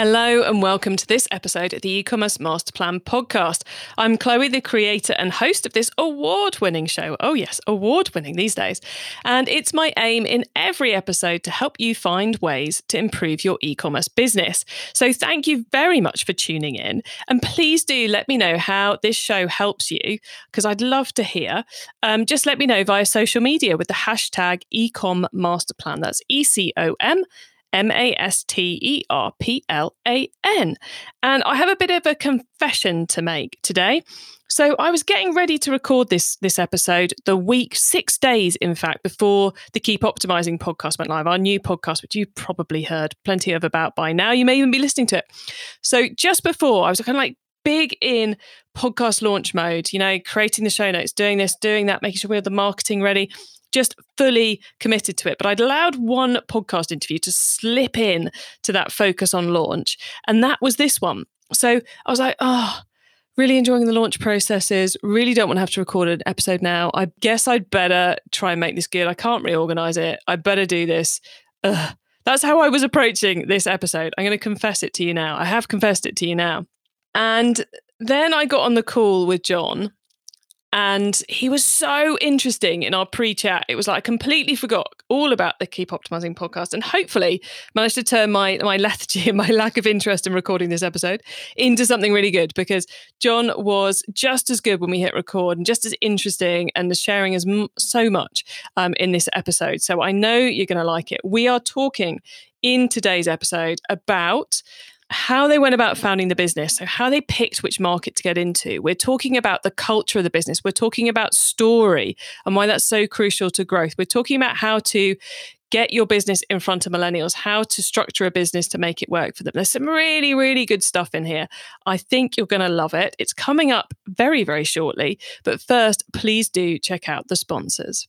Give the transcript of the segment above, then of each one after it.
Hello and welcome to this episode of the e-commerce master plan podcast. I'm Chloe, the creator and host of this award-winning show. Oh yes, award-winning these days. And it's my aim in every episode to help you find ways to improve your e-commerce business. So thank you very much for tuning in and please do let me know how this show helps you because I'd love to hear. Um, just let me know via social media with the hashtag ecommasterplan. That's E C O M M A S T E R P L A N. And I have a bit of a confession to make today. So I was getting ready to record this this episode the week 6 days in fact before the Keep Optimizing podcast went live, our new podcast which you've probably heard plenty of about by now. You may even be listening to it. So just before I was kind of like big in podcast launch mode, you know, creating the show notes, doing this, doing that, making sure we have the marketing ready just fully committed to it. But I'd allowed one podcast interview to slip in to that focus on launch, and that was this one. So I was like, oh, really enjoying the launch processes. Really don't want to have to record an episode now. I guess I'd better try and make this good. I can't reorganize it. I better do this. Ugh. That's how I was approaching this episode. I'm going to confess it to you now. I have confessed it to you now. And then I got on the call with John and he was so interesting in our pre chat. It was like I completely forgot all about the Keep Optimizing podcast and hopefully managed to turn my, my lethargy and my lack of interest in recording this episode into something really good because John was just as good when we hit record and just as interesting and the sharing as m- so much um, in this episode. So I know you're going to like it. We are talking in today's episode about how they went about founding the business, so how they picked which market to get into. We're talking about the culture of the business. We're talking about story and why that's so crucial to growth. We're talking about how to get your business in front of millennials, how to structure a business to make it work for them. There's some really, really good stuff in here. I think you're going to love it. It's coming up very, very shortly. But first, please do check out the sponsors.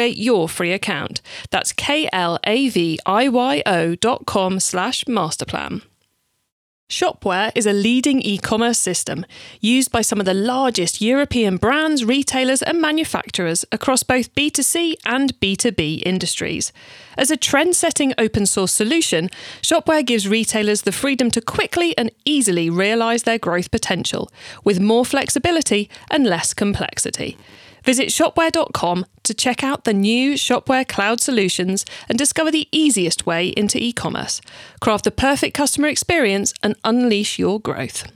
create your free account. That's K-L-A-V-I-Y-O dot com slash masterplan. Shopware is a leading e commerce system used by some of the largest European brands, retailers, and manufacturers across both B2C and B2B industries. As a trend setting open source solution, Shopware gives retailers the freedom to quickly and easily realize their growth potential with more flexibility and less complexity. Visit shopware.com to check out the new Shopware Cloud solutions and discover the easiest way into e commerce. Craft the perfect customer experience and unleash your growth.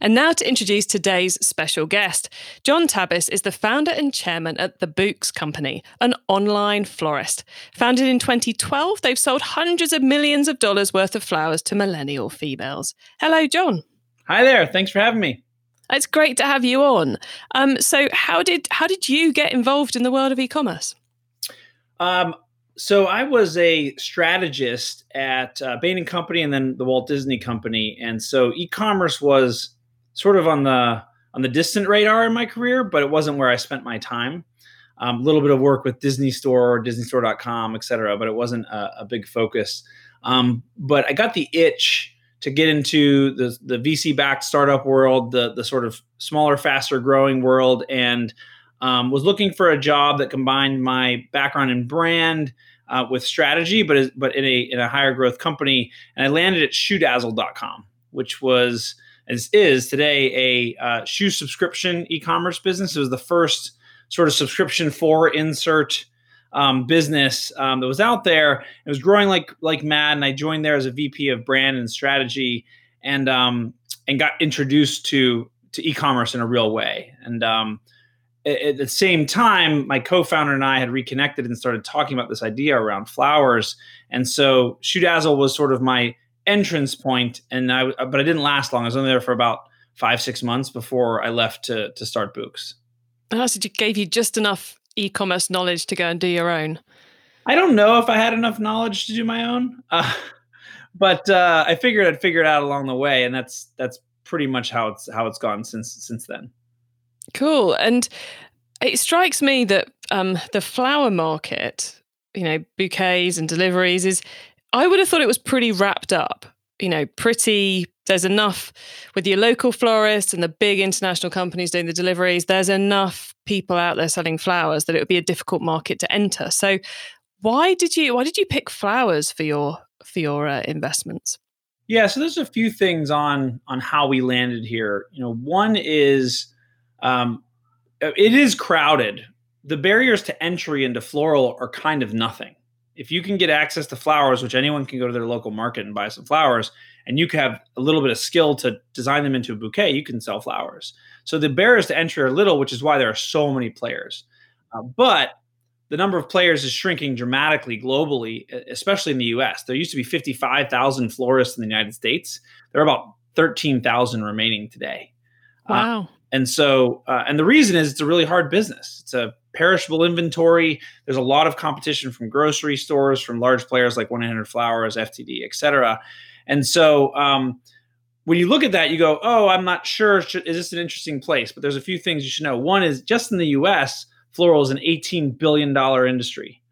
And now to introduce today's special guest. John Tabis is the founder and chairman at The Bouqs Company, an online florist. Founded in 2012, they've sold hundreds of millions of dollars worth of flowers to millennial females. Hello, John. Hi there. Thanks for having me. It's great to have you on. Um, so, how did how did you get involved in the world of e-commerce? Um, so, I was a strategist at uh, Bain and Company, and then the Walt Disney Company, and so e-commerce was sort of on the on the distant radar in my career, but it wasn't where I spent my time. A um, little bit of work with Disney Store, DisneyStore.com, et cetera, but it wasn't a, a big focus. Um, but I got the itch to get into the the VC backed startup world, the the sort of smaller, faster growing world, and um, was looking for a job that combined my background in brand uh, with strategy, but but in a in a higher growth company. And I landed at ShoeDazzle.com, which was as is today a uh, shoe subscription e-commerce business. It was the first sort of subscription for insert um, business um, that was out there. It was growing like like mad, and I joined there as a VP of brand and strategy, and um, and got introduced to to e-commerce in a real way. And um, at the same time, my co-founder and I had reconnected and started talking about this idea around flowers. And so ShoeDazzle was sort of my entrance point, and I but I didn't last long. I was only there for about five six months before I left to to start Bouqs. Oh, so it gave you just enough e-commerce knowledge to go and do your own. I don't know if I had enough knowledge to do my own, uh, but uh, I figured I'd figure it out along the way, and that's that's pretty much how it's how it's gone since since then. Cool, and it strikes me that um, the flower market, you know, bouquets and deliveries is. I would have thought it was pretty wrapped up. You know, pretty. There's enough with your local florists and the big international companies doing the deliveries. There's enough people out there selling flowers that it would be a difficult market to enter. So, why did you why did you pick flowers for your for your uh, investments? Yeah, so there's a few things on on how we landed here. You know, one is um, it is crowded. The barriers to entry into floral are kind of nothing. If you can get access to flowers, which anyone can go to their local market and buy some flowers, and you have a little bit of skill to design them into a bouquet, you can sell flowers. So the barriers to entry are little, which is why there are so many players. Uh, but the number of players is shrinking dramatically globally, especially in the US. There used to be 55,000 florists in the United States. There are about 13,000 remaining today. Uh, wow. Uh, and so, uh, and the reason is it's a really hard business. It's a perishable inventory. There's a lot of competition from grocery stores, from large players like 100 Flowers, FTD, et cetera. And so, um, when you look at that, you go, "Oh, I'm not sure. Is this an interesting place?" But there's a few things you should know. One is just in the U.S., floral is an 18 billion dollar industry,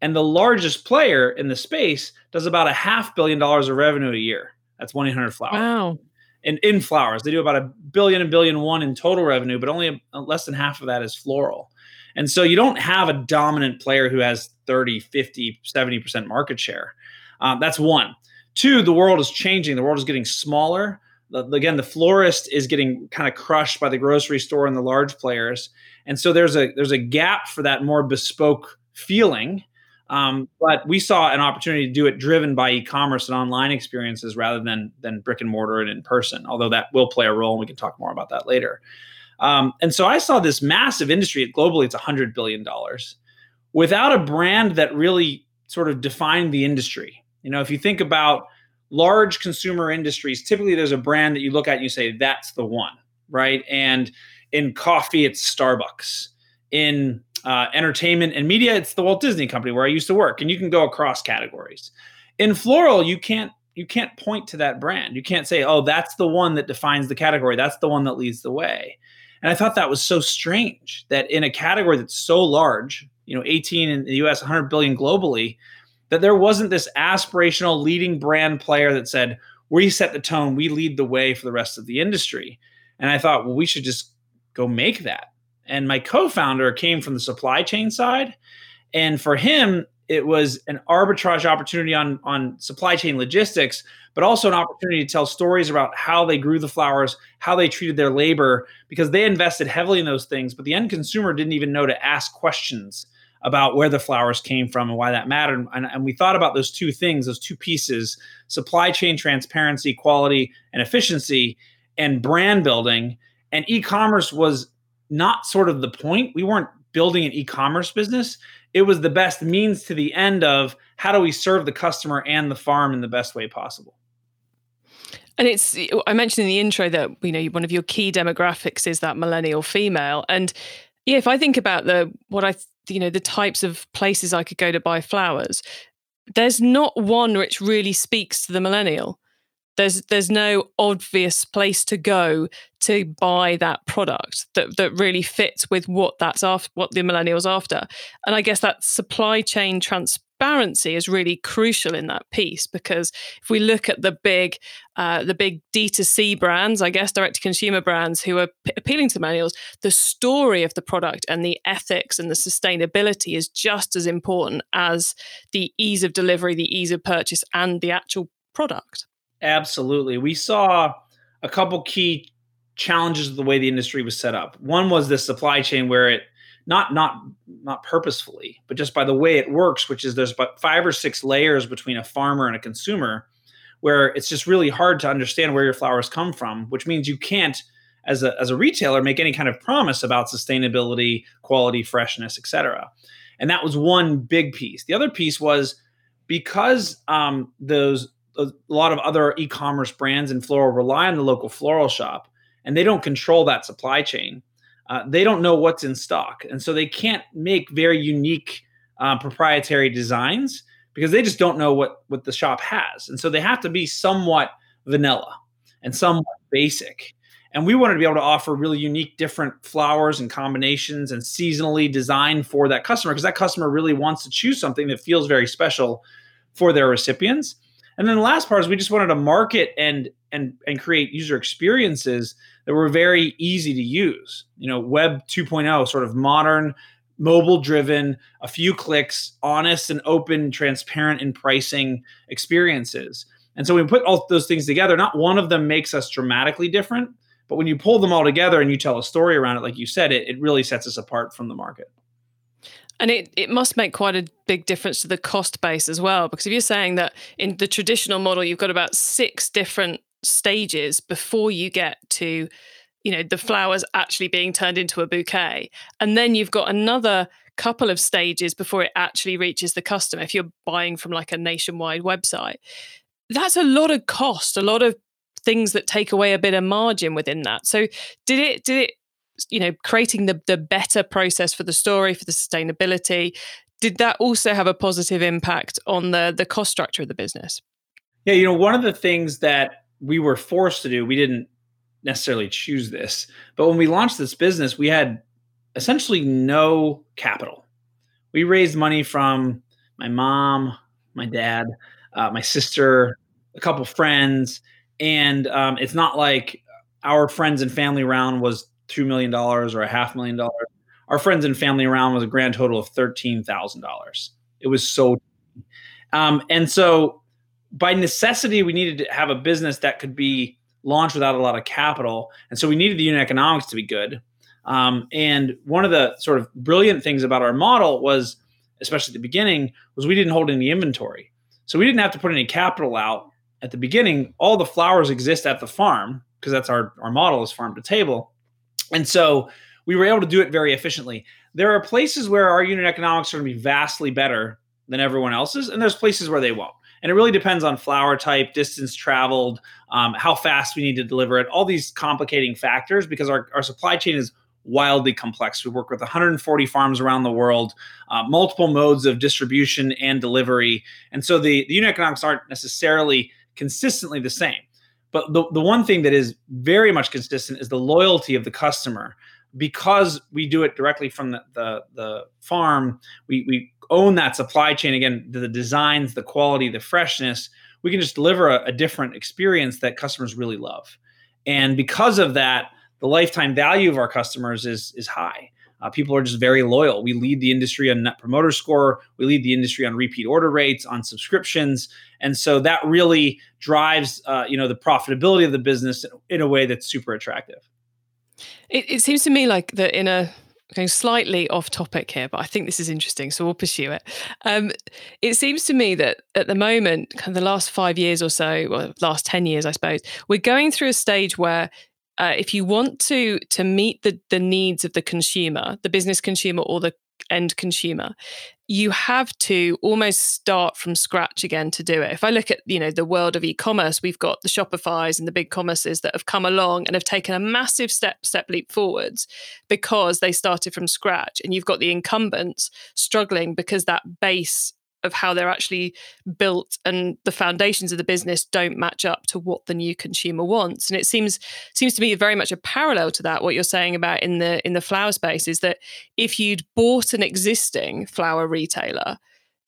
and the largest player in the space does about a half billion dollars of revenue a year. That's 1-800 Flowers. Wow and in flowers. They do about a billion and billion one in total revenue, but only a, less than half of that is floral. And so you don't have a dominant player who has 30, 50, 70% market share. Um, that's one. Two, the world is changing. The world is getting smaller. The, again, the florist is getting kind of crushed by the grocery store and the large players. And so there's a there's a gap for that more bespoke feeling um, but we saw an opportunity to do it driven by e-commerce and online experiences rather than than brick and mortar and in person. Although that will play a role, and we can talk more about that later. Um, and so I saw this massive industry. Globally, it's hundred billion dollars without a brand that really sort of defined the industry. You know, if you think about large consumer industries, typically there's a brand that you look at and you say that's the one, right? And in coffee, it's Starbucks. In uh, entertainment and media, it's the Walt Disney Company where I used to work, and you can go across categories. In floral, you can't you can't point to that brand. You can't say, "Oh, that's the one that defines the category. That's the one that leads the way." And I thought that was so strange that in a category that's so large, you know, 18 in the US, 100 billion globally, that there wasn't this aspirational leading brand player that said, "We set the tone, we lead the way for the rest of the industry." And I thought, well, we should just go make that. And my co-founder came from the supply chain side, and for him, it was an arbitrage opportunity on on supply chain logistics, but also an opportunity to tell stories about how they grew the flowers, how they treated their labor, because they invested heavily in those things. But the end consumer didn't even know to ask questions about where the flowers came from and why that mattered. And, and, we thought about those two things, those two pieces supply chain transparency, quality, and efficiency, and brand building. And e commerce was not sort of the point. We weren't building an e-commerce business. It was the best means to the end of how do we serve the customer and the farm in the best way possible. And it's I mentioned in the intro that you know one of your key demographics is that millennial female. And yeah if I think about the what I you know the types of places I could go to buy flowers there's not one which really speaks to the millennial there's there's no obvious place to go to buy that product that that really fits with what that's after what the millennials after. And i guess that supply chain transparency is really crucial in that piece because if we look at the big uh, the big d2c brands i guess direct to consumer brands who are p- appealing to millennials the story of the product and the ethics and the sustainability is just as important as the ease of delivery the ease of purchase and the actual product Absolutely. We saw a couple key challenges of the way the industry was set up. One was the supply chain where it not not not purposefully, but just by the way it works, which is there's about five or six layers between a farmer and a consumer where it's just really hard to understand where your flowers come from, which means you can't as a, as a retailer make any kind of promise about sustainability, quality, freshness, etc. And that was one big piece. The other piece was because um, those a lot of other e-commerce brands in floral rely on the local floral shop, and they don't control that supply chain. Uh, they don't know what's in stock, and so they can't make very unique uh, proprietary designs because they just don't know what what the shop has, and so they have to be somewhat vanilla and somewhat basic. And we wanted to be able to offer really unique, different flowers and combinations and seasonally designed for that customer because that customer really wants to choose something that feels very special for their recipients. And then the last part is we just wanted to market and and and create user experiences that were very easy to use. You know, web 2.0 sort of modern mobile driven, a few clicks, honest and open, transparent in pricing experiences. And so we put all those things together, not one of them makes us dramatically different, but when you pull them all together and you tell a story around it, like you said, it, it really sets us apart from the market. And it, it must make quite a big difference to the cost base as well. Because if you're saying that in the traditional model, you've got about six different stages before you get to, you know, the flowers actually being turned into a bouquet. And then you've got another couple of stages before it actually reaches the customer if you're buying from like a nationwide website. That's a lot of cost, a lot of things that take away a bit of margin within that. So did it did it you know creating the the better process for the story for the sustainability did that also have a positive impact on the the cost structure of the business? Yeah you know one of the things that we were forced to do we didn't necessarily choose this but when we launched this business we had essentially no capital. We raised money from my mom my dad uh, my sister a couple friends and um, it's not like our friends and family round was two million dollars or a half million dollars. Our friends and family round was a grand total of thirteen thousand dollars. It was so, um, and so by necessity, we needed to have a business that could be launched without a lot of capital, and so we needed the unit economics to be good. Um, and one of the sort of brilliant things about our model was, especially at the beginning, was we didn't hold any inventory, so we didn't have to put any capital out at the beginning. All the flowers exist at the farm because that's our our model is farm to table and so we were able to do it very efficiently. There are places where our unit economics are going to be vastly better than everyone else's, and there's places where they won't. And it really depends on flower type, distance traveled, um, how fast we need to deliver it, all these complicating factors because our, our supply chain is wildly complex. We work with 140 farms around the world, uh, multiple modes of distribution and delivery. And so the, the unit economics aren't necessarily consistently the same. But the, the one thing that is very much consistent is the loyalty of the customer. Because we do it directly from the, the, the farm, we, we own that supply chain again, the designs, the quality, the freshness. We can just deliver a, a different experience that customers really love. And because of that, the lifetime value of our customers is is high. Uh, people are just very loyal. We lead the industry on net promoter score. We lead the industry on repeat order rates, on subscriptions, and so that really drives, uh, you know, the profitability of the business in a way that's super attractive. It, it seems to me like that in a going slightly off topic here, but I think this is interesting, so we'll pursue it. Um, it seems to me that at the moment, kind of the last five years or so, or last ten years, I suppose, we're going through a stage where uh, if you want to to meet the the needs of the consumer, the business consumer or the end consumer, you have to almost start from scratch again to do it. If I look at you know the world of e-commerce, we've got the Shopify's and the BigCommerces that have come along and have taken a massive step step leap forwards because they started from scratch, and you've got the incumbents struggling because that base of how they're actually built and the foundations of the business don't match up to what the new consumer wants. And it seems seems to be very much a parallel to that what you're saying about in the in the flower space is that if you'd bought an existing flower retailer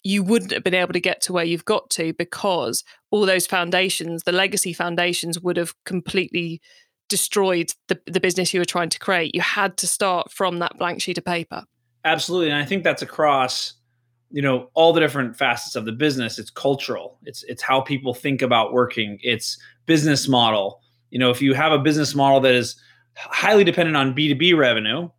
you wouldn't have been able to get to where you've got to because all those foundations the legacy foundations would have completely destroyed the, the business you were trying to create. You had to start from that blank sheet of paper. Absolutely and i think that's across you know all the different facets of the business. It's cultural. It's it's how people think about working. It's business model. You know if you have a business model that is highly dependent on b2b revenue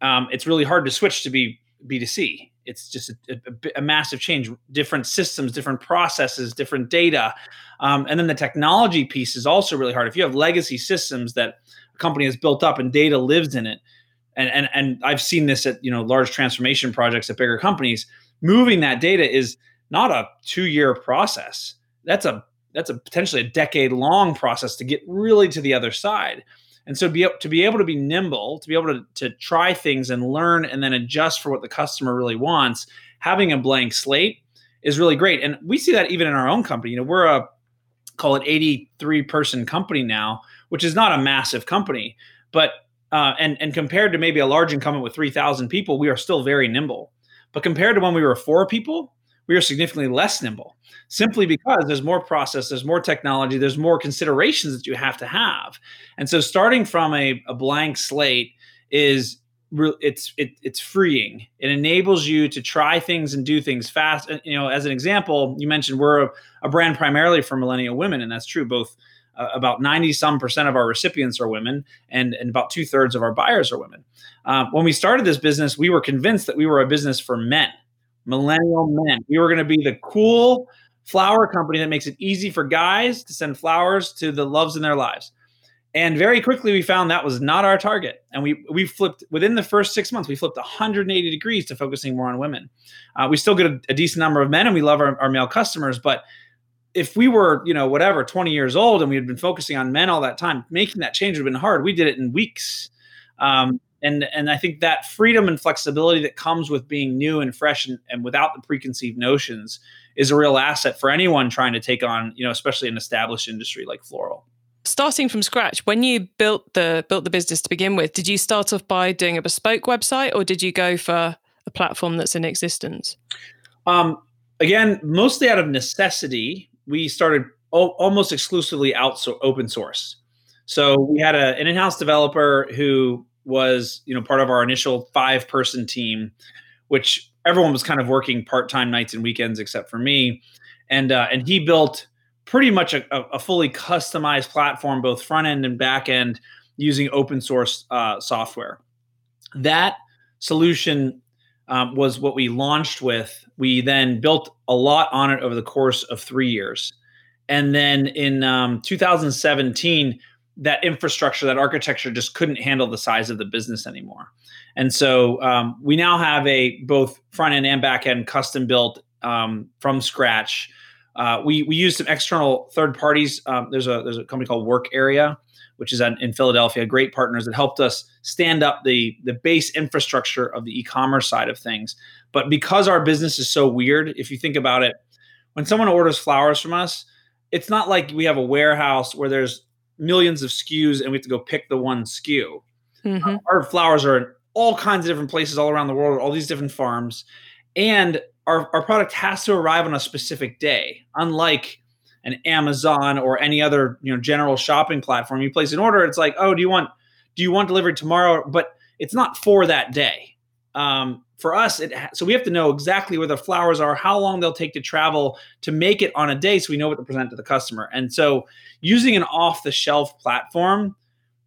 um, it's really hard to switch to be b2c it's just a, a, a massive change. Different systems different processes different data. Um, and then the technology piece is also really hard. If you have legacy systems that a company has built up and data lives in it. And, and and I've seen this at you know large transformation projects at bigger companies. Moving that data is not a two year process. That's a that's a potentially a decade long process to get really to the other side. And so be, to be able to be nimble, to be able to, to try things and learn and then adjust for what the customer really wants, having a blank slate is really great. And we see that even in our own company. You know, we're a call it 83 person company now, which is not a massive company, but uh, and and compared to maybe a large incumbent with 3,000 people, we are still very nimble. But compared to when we were four people, we are significantly less nimble simply because there's more process, there's more technology, there's more considerations that you have to have. And so starting from a, a blank slate is it's it, it's freeing. It enables you to try things and do things fast. You know, as an example, you mentioned we're a, a brand primarily for millennial women, and that's true. Both uh, about ninety some percent of our recipients are women, and and about two thirds of our buyers are women. Uh, when we started this business, we were convinced that we were a business for men millennial men. We were going to be the cool flower company that makes it easy for guys to send flowers to the loves in their lives. And very quickly, we found that was not our target. And we we flipped within the first six months. We flipped 180 degrees to focusing more on women. Uh, we still get a, a, decent number of men, and we love our, our male customers. But if we were, you know, whatever, 20 years old, and we had been focusing on men all that time, making that change would have been hard. We did it in weeks. Um, and and I think that freedom and flexibility that comes with being new and fresh and, and without the preconceived notions is a real asset for anyone trying to take on, you know, especially an established industry like floral. Starting from scratch, when you built the built the business to begin with, did you start off by doing a bespoke website or did you go for a platform that's in existence? Um, again, mostly out of necessity, we started o- almost exclusively out so open source. So we had a, an in-house developer who was you know part of our initial five person team which everyone was kind of working part-time nights and weekends except for me and uh, and he built pretty much a, a, fully customized platform both front end and back end using open source uh, software that solution um, was what we launched with we then built a lot on it over the course of three years and then in um, 2017 that infrastructure, that architecture just couldn't handle the size of the business anymore. And so um, we now have a both front end and back end custom built um, from scratch. Uh, we we use some external third parties. Um, there's a there's a company called Workarea, which is in Philadelphia. Great partners that helped us stand up the the base infrastructure of the e-commerce side of things. But because our business is so weird, if you think about it, when someone orders flowers from us, it's not like we have a warehouse where there's millions of SKUs and we have to go pick the one SKU. Mm-hmm. Our flowers are in all kinds of different places all around the world, all these different farms. And our, our product has to arrive on a specific day, unlike an Amazon or any other you know general shopping platform. You place an order, it's like, oh, do you want do you want delivered tomorrow? But it's not for that day. Um, for us, it so we have to know exactly where the flowers are, how long they'll take to travel to make it on a day, so we know what to present to the customer. And so, using an off-the-shelf platform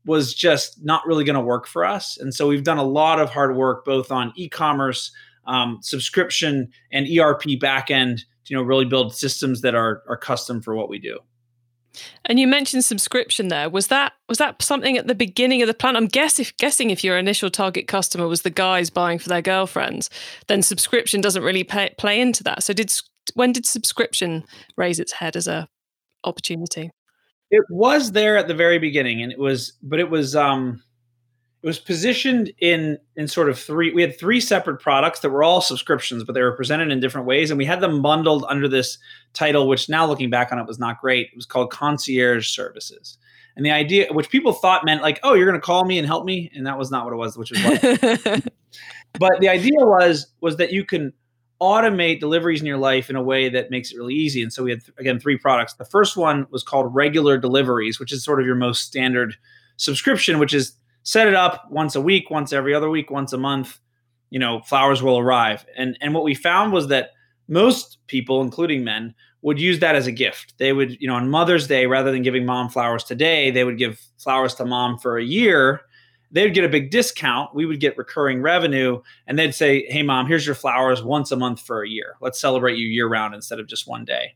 was just not really going to work for us. And so, we've done a lot of hard work both on e-commerce, um, subscription, and ERP backend to you know really build systems that are are custom for what we do. And you mentioned subscription there. Was that was that something at the beginning of the plan? I'm guess if, guessing if your initial target customer was the guys buying for their girlfriends, then subscription doesn't really pay, play into that. So did when did subscription raise its head as a opportunity? It was there at the very beginning, and it was, but it was um, it was positioned in in sort of three we had three separate products that were all subscriptions but they were presented in different ways and we had them bundled under this title which now looking back on it was not great. It was called concierge services. And the idea which people thought meant like oh you're going to call me and help me and that was not what it was which was but the idea was was that you can automate deliveries in your life in a way that makes it really easy and so we had again three products. The first one was called regular deliveries which is sort of your most standard subscription which is set it up once a week, once every other week, once a month, you know, flowers will arrive. And and what we found was that most people, including men, would use that as a gift. They would, you know, on Mother's Day, rather than giving mom flowers today, they would give flowers to mom for a year. They would get a big discount. We would get recurring revenue, and they'd say, "Hey, mom, here's your flowers once a month for a year. Let's celebrate you year round instead of just one day."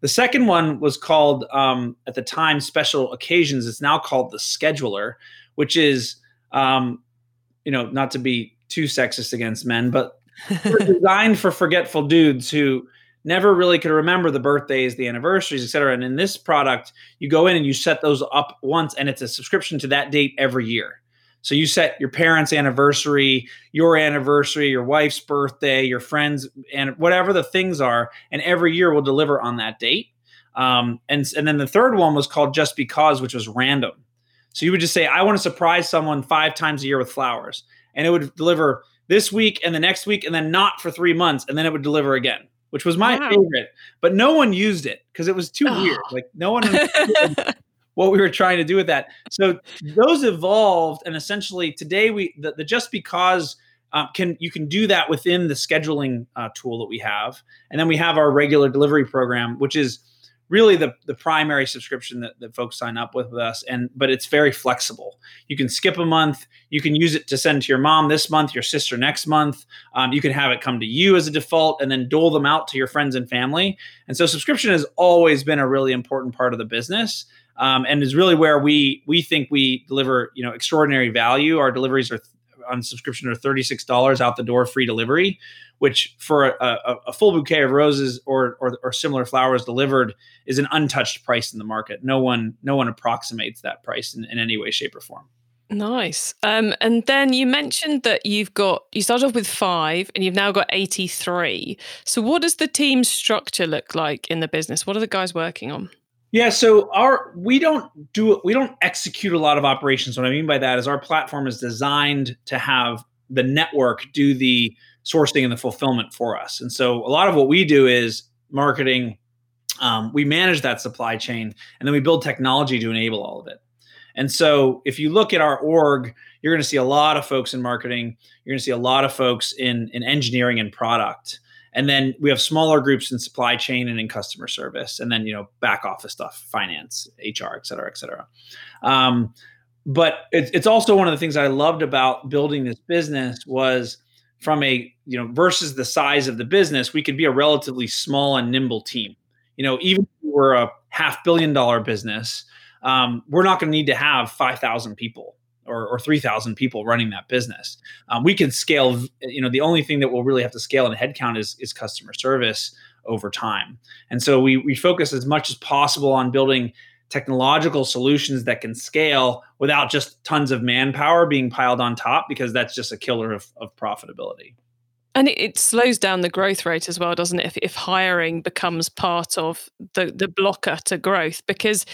The second one was called um, at the time special occasions. It's now called the scheduler, which is, um, you know, not to be too sexist against men, but designed for forgetful dudes who never really could remember the birthdays, the anniversaries, et cetera. And in this product, you go in and you set those up once, and it's a subscription to that date every year. So you set your parents' anniversary, your anniversary, your wife's birthday, your friends, and whatever the things are, and every year we'll deliver on that date. Um, and and then the third one was called Just Because, which was random. So you would just say, I want to surprise someone five times a year with flowers, and it would deliver this week and the next week, and then not for three months, and then it would deliver again which was my wow. favorite. But no one used it because it was too oh. weird. Like no one what we were trying to do with that. So those evolved, and essentially today we the, the just because um, can you can do that within the scheduling uh, tool that we have, and then we have our regular delivery program, which is really the, the primary subscription that, that folks sign up with, with us and but it's very flexible. You can skip a month. You can use it to send to your mom this month your sister next month. Um, you can have it come to you as a default and then dole them out to your friends and family. And so subscription has always been a really important part of the business um, and is really where we we think we deliver you know extraordinary value. Our deliveries are on subscription are $36 out the door free delivery which for a, a, a full bouquet of roses or, or, or similar flowers delivered is an untouched price in the market. No one no one approximates that price in, in any way, shape, or form. Nice. Um, and then you mentioned that you've got you started off with five and you've now got 83. So what does the team structure look like in the business? What are the guys working on? Yeah, so our we don't do we don't execute a lot of operations. What I mean by that is our platform is designed to have the network do the sourcing and the fulfillment for us. And so a lot of what we do is marketing. Um, we manage that supply chain and then we build technology to enable all of it. And so if you look at our org, you're going to see a lot of folks in marketing. You're going to see a lot of folks in, in engineering and product. And then we have smaller groups in supply chain and in customer service. And then, you know, back office stuff, finance, HR, et cetera, et cetera. Um, but it, it's also one of the things I loved about building this business was – from a you know versus the size of the business, we could be a relatively small and nimble team. You know, even if we're a half billion dollar business, um, we're not going to need to have five thousand people or, or 3,000 people running that business. Um, we can scale, you know, the only thing that we'll really have to scale in headcount is, is customer service over time. And so we, we focus as much as possible on building technological solutions that can scale without just tons of manpower being piled on top because that's just a killer of, of profitability. And it, slows down the growth rate as well, doesn't it? If, if hiring becomes part of the, the blocker to growth, because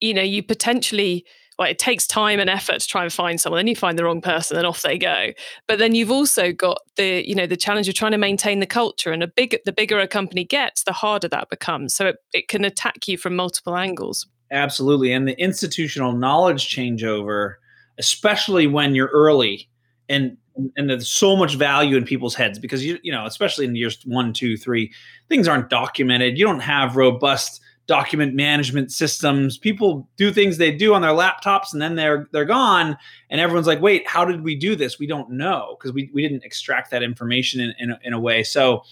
you know you potentially well, it takes time and effort to try and find someone. Then you find the wrong person, and off they go. But then you've also got the you know the challenge of trying to maintain the culture. And a big the bigger a company gets, the harder that becomes. So it, it can attack you from multiple angles. Absolutely. And the institutional knowledge changeover, especially when you're early and and there's so much value in people's heads because you you know, especially in years one, two, three, things aren't documented. You don't have robust document management systems. People do things they do on their laptops and then they're they're gone. And everyone's like, wait, how did we do this? We don't know because we, we didn't extract that information in, in, a, in a way. So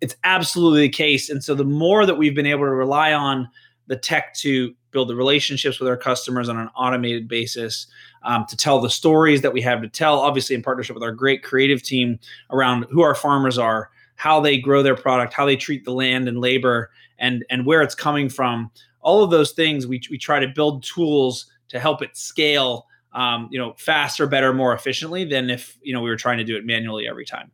it's absolutely the case. And so the more that we've been able to rely on the tech to build the relationships with our customers on an automated basis, um, to tell the stories that we have to tell, obviously in partnership with our great creative team around who our farmers are, how they grow their product, how they treat the land and labor, and and where it's coming from. All of those things we we try to build tools to help it scale, um, you know, faster, better, more efficiently than if you know we were trying to do it manually every time.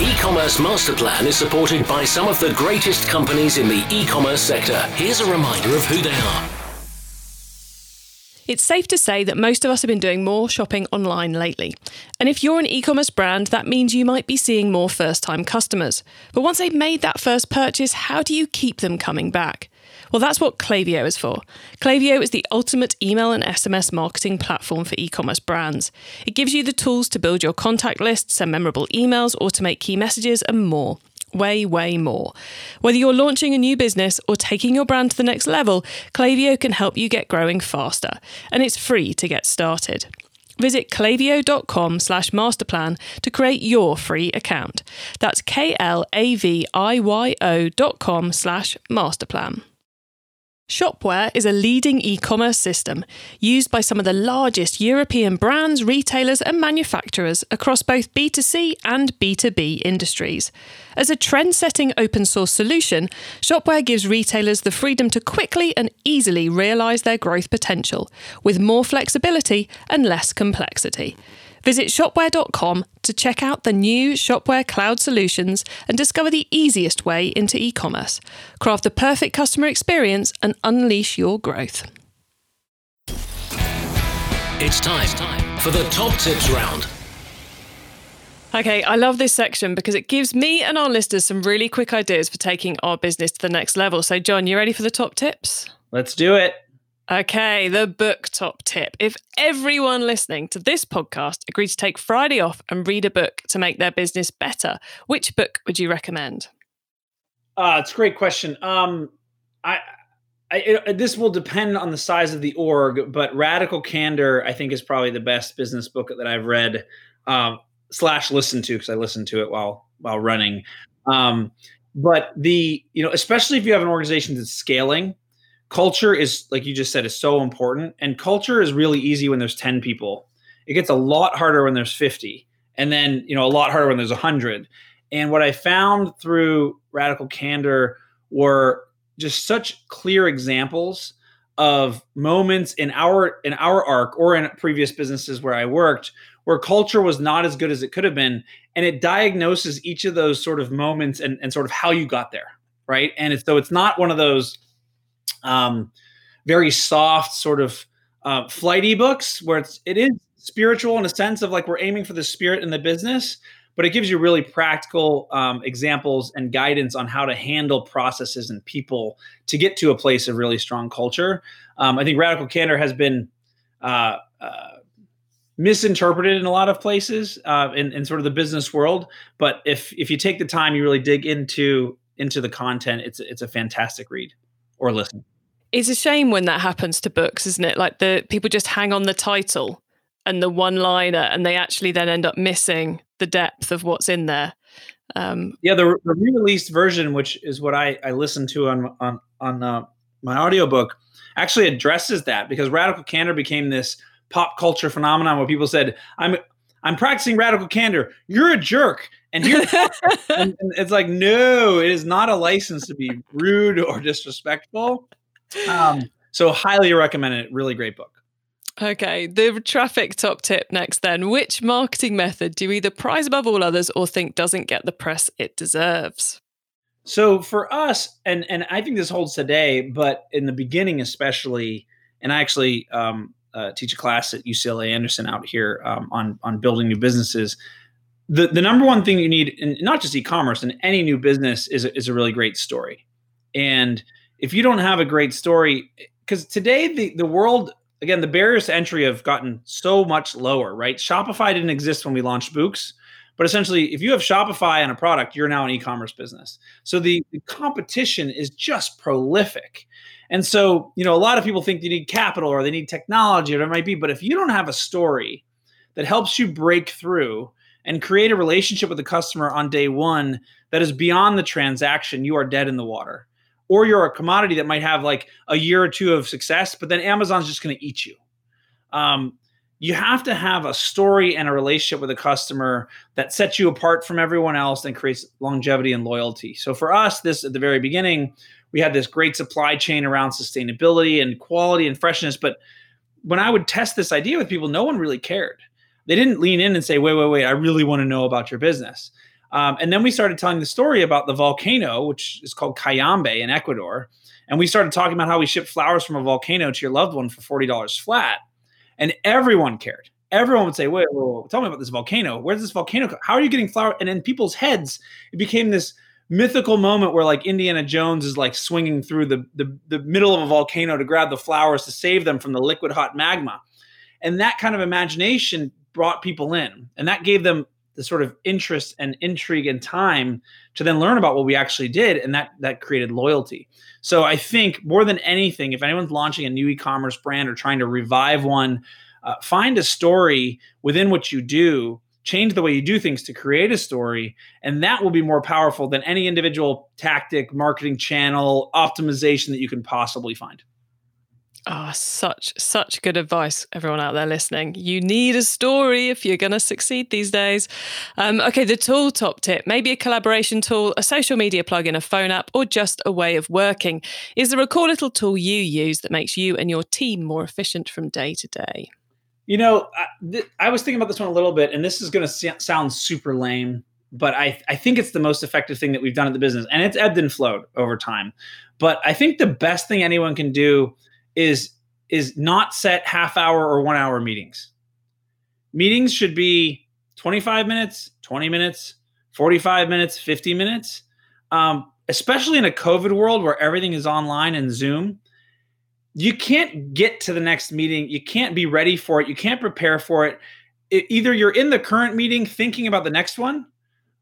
E-commerce Master Plan is supported by some of the greatest companies in the e-commerce sector. Here's a reminder of who they are. It's safe to say that most of us have been doing more shopping online lately. And if you're an e commerce brand, that means you might be seeing more first time customers. But once they've made that first purchase, how do you keep them coming back? Well, that's what Klaviyo is for. Klaviyo is the ultimate email and SMS marketing platform for e commerce brands. It gives you the tools to build your contact list, send memorable emails, automate key messages, and more way, way more. Whether you're launching a new business or taking your brand to the next level, Klaviyo can help you get growing faster, and it's free to get started. Visit klaviyo.com slash masterplan to create your free account. That's K L A V I Y O dot com slash masterplan. Shopware is a leading e commerce system used by some of the largest European brands, retailers, and manufacturers across both B2C and B2B industries. As a trend setting open source solution, Shopware gives retailers the freedom to quickly and easily realise their growth potential, with more flexibility and less complexity. Visit shopware.com to check out the new Shopware cloud solutions and discover the easiest way into e commerce. Craft the perfect customer experience and unleash your growth. It's time for the top tips round. Okay, I love this section because it gives me and our listeners some really quick ideas for taking our business to the next level. So, John, you ready for the top tips? Let's do it. Okay, the book top tip. If everyone listening to this podcast agreed to take Friday off and read a book to make their business better, which book would you recommend? Uh, it's a great question. Um, I, I it, this will depend on the size of the org, but Radical Candor, I think, is probably the best business book that I've read um, slash listened to because I listened to it while while running. Um, but the you know, especially if you have an organization that's scaling, culture is like you just said is so important. And culture is really easy when there's 10 people. It gets a lot harder when there's 50 and then you know a lot harder when there's 100 and what i found through radical candor were just such clear examples of moments in our in our arc or in previous businesses where i worked where culture was not as good as it could have been and it diagnoses each of those sort of moments and, and sort of how you got there right? And it's, so it's not one of those um, very soft sort of uh, flighty books where it's it is spiritual in a sense of like we're aiming for the spirit in the business but it gives you really practical um, examples and guidance on how to handle processes and people to get to a place of really strong culture. Um, i think radical candor has been uh, uh, misinterpreted in a lot of places uh, in, in sort of the business world but if if you take the time you really dig into into the content it's it's a fantastic read or listen it's a shame when that happens to books, isn't it? Like the people just hang on the title and the one liner, and they actually then end up missing the depth of what's in there. Um, yeah, the, the re-released version, which is what I, I listened to on on on uh, my audiobook, actually addresses that because radical candor became this pop culture phenomenon where people said, "I'm I'm practicing radical candor. You're a jerk." And here, and, and it's like, no, it is not a license to be rude or disrespectful. Um, so highly recommend it. Really great book. Okay, the traffic top tip next then. Which marketing method do you either prize above all others or think doesn't get the press it deserves? So for us, and and I think this holds today, but in the beginning especially, and I actually um, uh, teach a class at UCLA Anderson out here um, on on building new businesses. The the number one thing you need, in not just e-commerce, in any new business, is a, is a really great story, and if you don't have a great story, because today the the world again the barriers to entry have gotten so much lower, right? Shopify didn't exist when we launched Bouqs, but essentially, if you have Shopify on a product, you're now an e-commerce business. So the, the competition is just prolific. And so, you know, a lot of people think you need capital or they need technology or whatever it might be. But if you don't have a story that helps you break through and create a relationship with the customer on day one that is beyond the transaction, you are dead in the water or you're a commodity that might have like a year or two of success, but then Amazon's just going to eat you. Um, you have to have a story and a relationship with a customer that sets you apart from everyone else and creates longevity and loyalty. So for us, this at the very beginning, we had this great supply chain around sustainability and quality and freshness. But when I would test this idea with people, no one really cared. They didn't lean in and say, wait, wait, wait, I really want to know about your business. Um, and then we started telling the story about the volcano, which is called Cayambe in Ecuador. And we started talking about how we ship flowers from a volcano to your loved one for $40 flat. And everyone cared. Everyone would say, wait, wait, wait tell me about this volcano. Where's this volcano? How are you getting flower? And in people's heads, it became this mythical moment where like Indiana Jones is like swinging through the, the, the middle of a volcano to grab the flowers to save them from the liquid hot magma. And that kind of imagination brought people in. And that gave them the sort of interest and intrigue and time to then learn about what we actually did and that that created loyalty so i think more than anything if anyone's launching a new e-commerce brand or trying to revive one uh, find a story within what you do change the way you do things to create a story. And that will be more powerful than any individual tactic, marketing channel, optimization that you can possibly find. Oh, such, such good advice, everyone out there listening. You need a story if you're going to succeed these days. Um, okay, the tool top tip maybe a collaboration tool, a social media plugin, a phone app, or just a way of working. Is there a cool little tool you use that makes you and your team more efficient from day to day? You know, I, th- I was thinking about this one a little bit, and this is going to sound super lame, but I, I think it's the most effective thing that we've done at the business, and it's ebbed and flowed over time. But I think the best thing anyone can do is is not set half hour or one hour meetings. Meetings should be 25 minutes, 20 minutes, 45 minutes, 50 minutes. Um, especially in a COVID world where everything is online and Zoom, you can't get to the next meeting. You can't be ready for it. You can't prepare for it. it. Either you're in the current meeting thinking about the next one,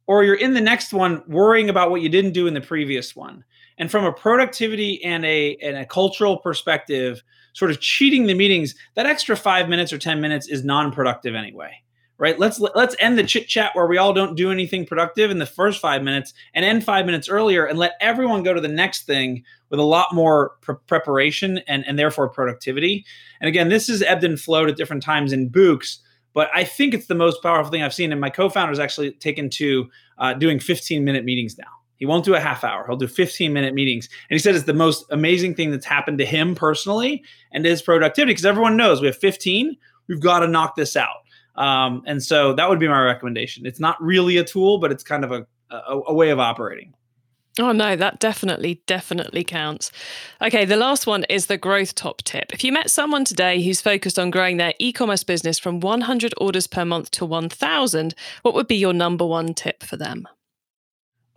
or you're in the next one worrying about what you didn't do in the previous one. And from a productivity and a and a cultural perspective, sort of cheating the meetings, that extra five minutes or ten minutes is non-productive anyway right? Let's let's end the chit chat where we all don't do anything productive in the first five minutes and end five minutes earlier and let everyone go to the next thing with a lot more pre- preparation and and therefore productivity. And again this is ebbed and flowed at different times in Bouqs but i think it's the most powerful thing i've seen. And my co-founder has actually taken to uh, doing 15 minute meetings now he won't do a half hour. He'll do 15 minute meetings. And he said it's the most amazing thing that's happened to him personally and his productivity because everyone knows we have 15. We've got to knock this out. Um, and so that would be my recommendation. It's not really a tool, but it's kind of a, a, a way of operating. Oh, no, that definitely, definitely counts. Okay, the last one is the growth top tip. If you met someone today who's focused on growing their e commerce business from 100 orders per month to 1,000, what would be your number one tip for them?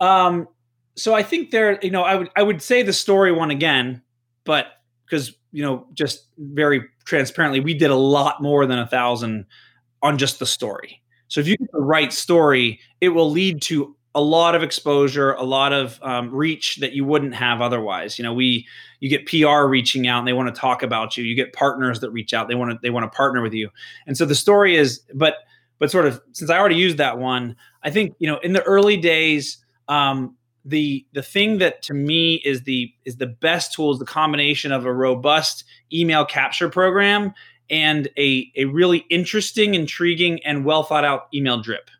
Um, so I think there, you know, I would I would say the story one again, but because you know, just very transparently, we did a lot more than a thousand on just the story. So if you get the right story, it will lead to a lot of exposure, a lot of um, reach that you wouldn't have otherwise. You know, we you get PR reaching out and they want to talk about you. You get partners that reach out, they want to they want to partner with you. And so the story is, but but sort of since I already used that one, I think you know in the early days um, the the thing that to me is the is the best tool is the combination of a robust email capture program and a, a really interesting intriguing and well thought out email drip.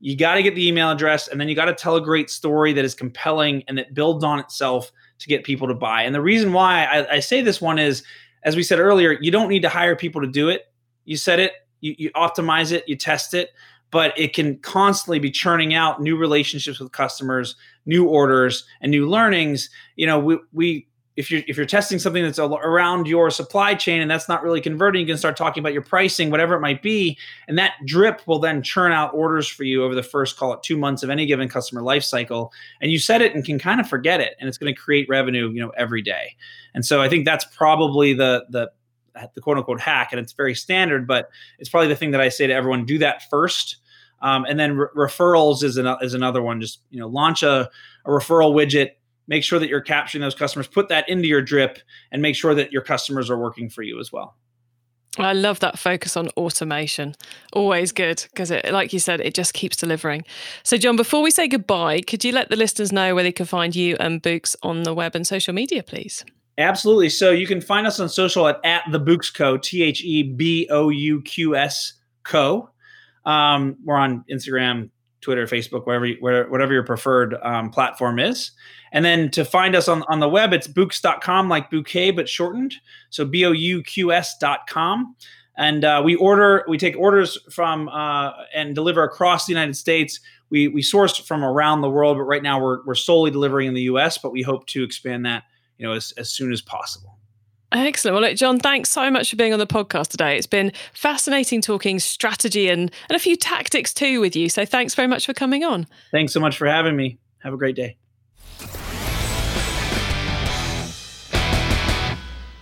You got to get the email address and then you got to tell a great story that is compelling and that builds on itself to get people to buy. And the reason why I, I say this one is as we said earlier you don't need to hire people to do it. You set it you, you optimize it you test it but it can constantly be churning out new relationships with customers, new orders, and new learnings. You know, we, we if you're if you're testing something that's around your supply chain and that's not really converting, you can start talking about your pricing, whatever it might be, and that drip will then churn out orders for you over the first call it two months of any given customer life cycle. And you set it and can kind of forget it, and it's going to create revenue, you know, every day. And so I think that's probably the the the quote unquote hack, and it's very standard, but it's probably the thing that I say to everyone: do that first um, and then re- referrals is, an, is another one. Just you know, launch a, a referral widget. Make sure that you're capturing those customers. Put that into your drip, and make sure that your customers are working for you as well. I love that focus on automation. Always good because it, like you said, it just keeps delivering. So, John, before we say goodbye, could you let the listeners know where they can find you and Bouqs on the web and social media, please? Absolutely. So you can find us on social at, at the Bouqs Co. T H E B O U Q S Co. Um, we're on Instagram, Twitter, Facebook, whatever you, whatever your preferred um, platform is. And then to find us on, on the web, it's bouqs.com, like bouquet, but shortened. So B O U Q S.com. And uh, we order, we take orders from uh, and deliver across the United States. We, we source from around the world, but right now we're, we're solely delivering in the US, but we hope to expand that you know, as, as soon as possible. Excellent. Well, look, John, thanks so much for being on the podcast today. It's been fascinating talking strategy and, and a few tactics too with you. So thanks very much for coming on. Thanks so much for having me. Have a great day.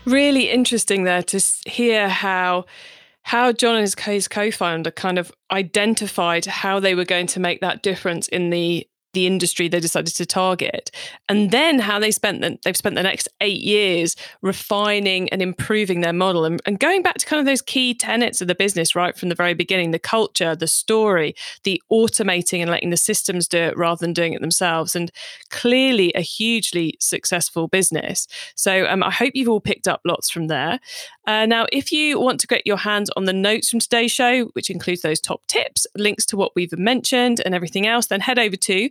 Really interesting there to hear how how John and his, co-founder kind of identified how they were going to make that difference in the the industry they decided to target, and then how they spent the, they've spent the next eight years refining and improving their model and, and going back to kind of those key tenets of the business right from the very beginning: the culture, the story, the automating and letting the systems do it rather than doing it themselves, and clearly a hugely successful business. So um, I hope you've all picked up lots from there. Uh, now, if you want to get your hands on the notes from today's show, which includes those top tips, links to what we've mentioned, and everything else, then head over to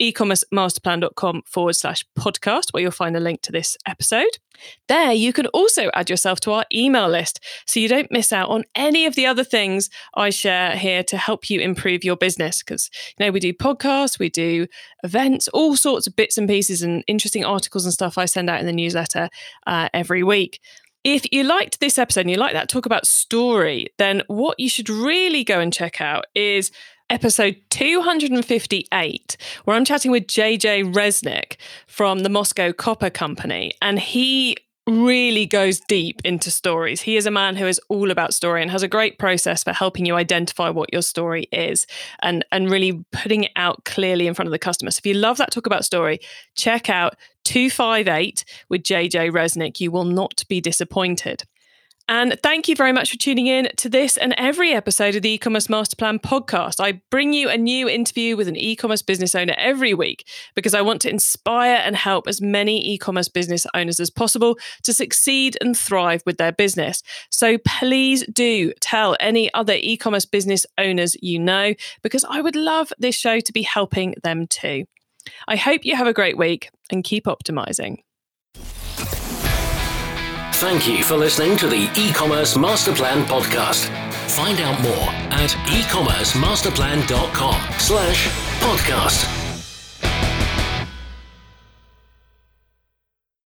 ecommercemasterplan.com forward slash podcast, where you'll find a link to this episode. There, you can also add yourself to our email list so you don't miss out on any of the other things I share here to help you improve your business. Because, you know, we do podcasts, we do events, all sorts of bits and pieces and interesting articles and stuff I send out in the newsletter uh, every week. If you liked this episode and you like that talk about story, then what you should really go and check out is episode 258, where I'm chatting with JJ Resnick from the Moscow Copper Company. And he really goes deep into stories. He is a man who is all about story and has a great process for helping you identify what your story is and, and really putting it out clearly in front of the customer. So if you love that talk about story, check out 258 with JJ Resnick. You will not be disappointed. And thank you very much for tuning in to this and every episode of the e-commerce master plan podcast. I bring you a new interview with an e-commerce business owner every week because I want to inspire and help as many e-commerce business owners as possible to succeed and thrive with their business. So please do tell any other e-commerce business owners you know because I would love this show to be helping them too. I hope you have a great week and keep optimizing. Thank you for listening to the e-commerce master plan podcast. Find out more at ecommercemasterplan.com slash podcast.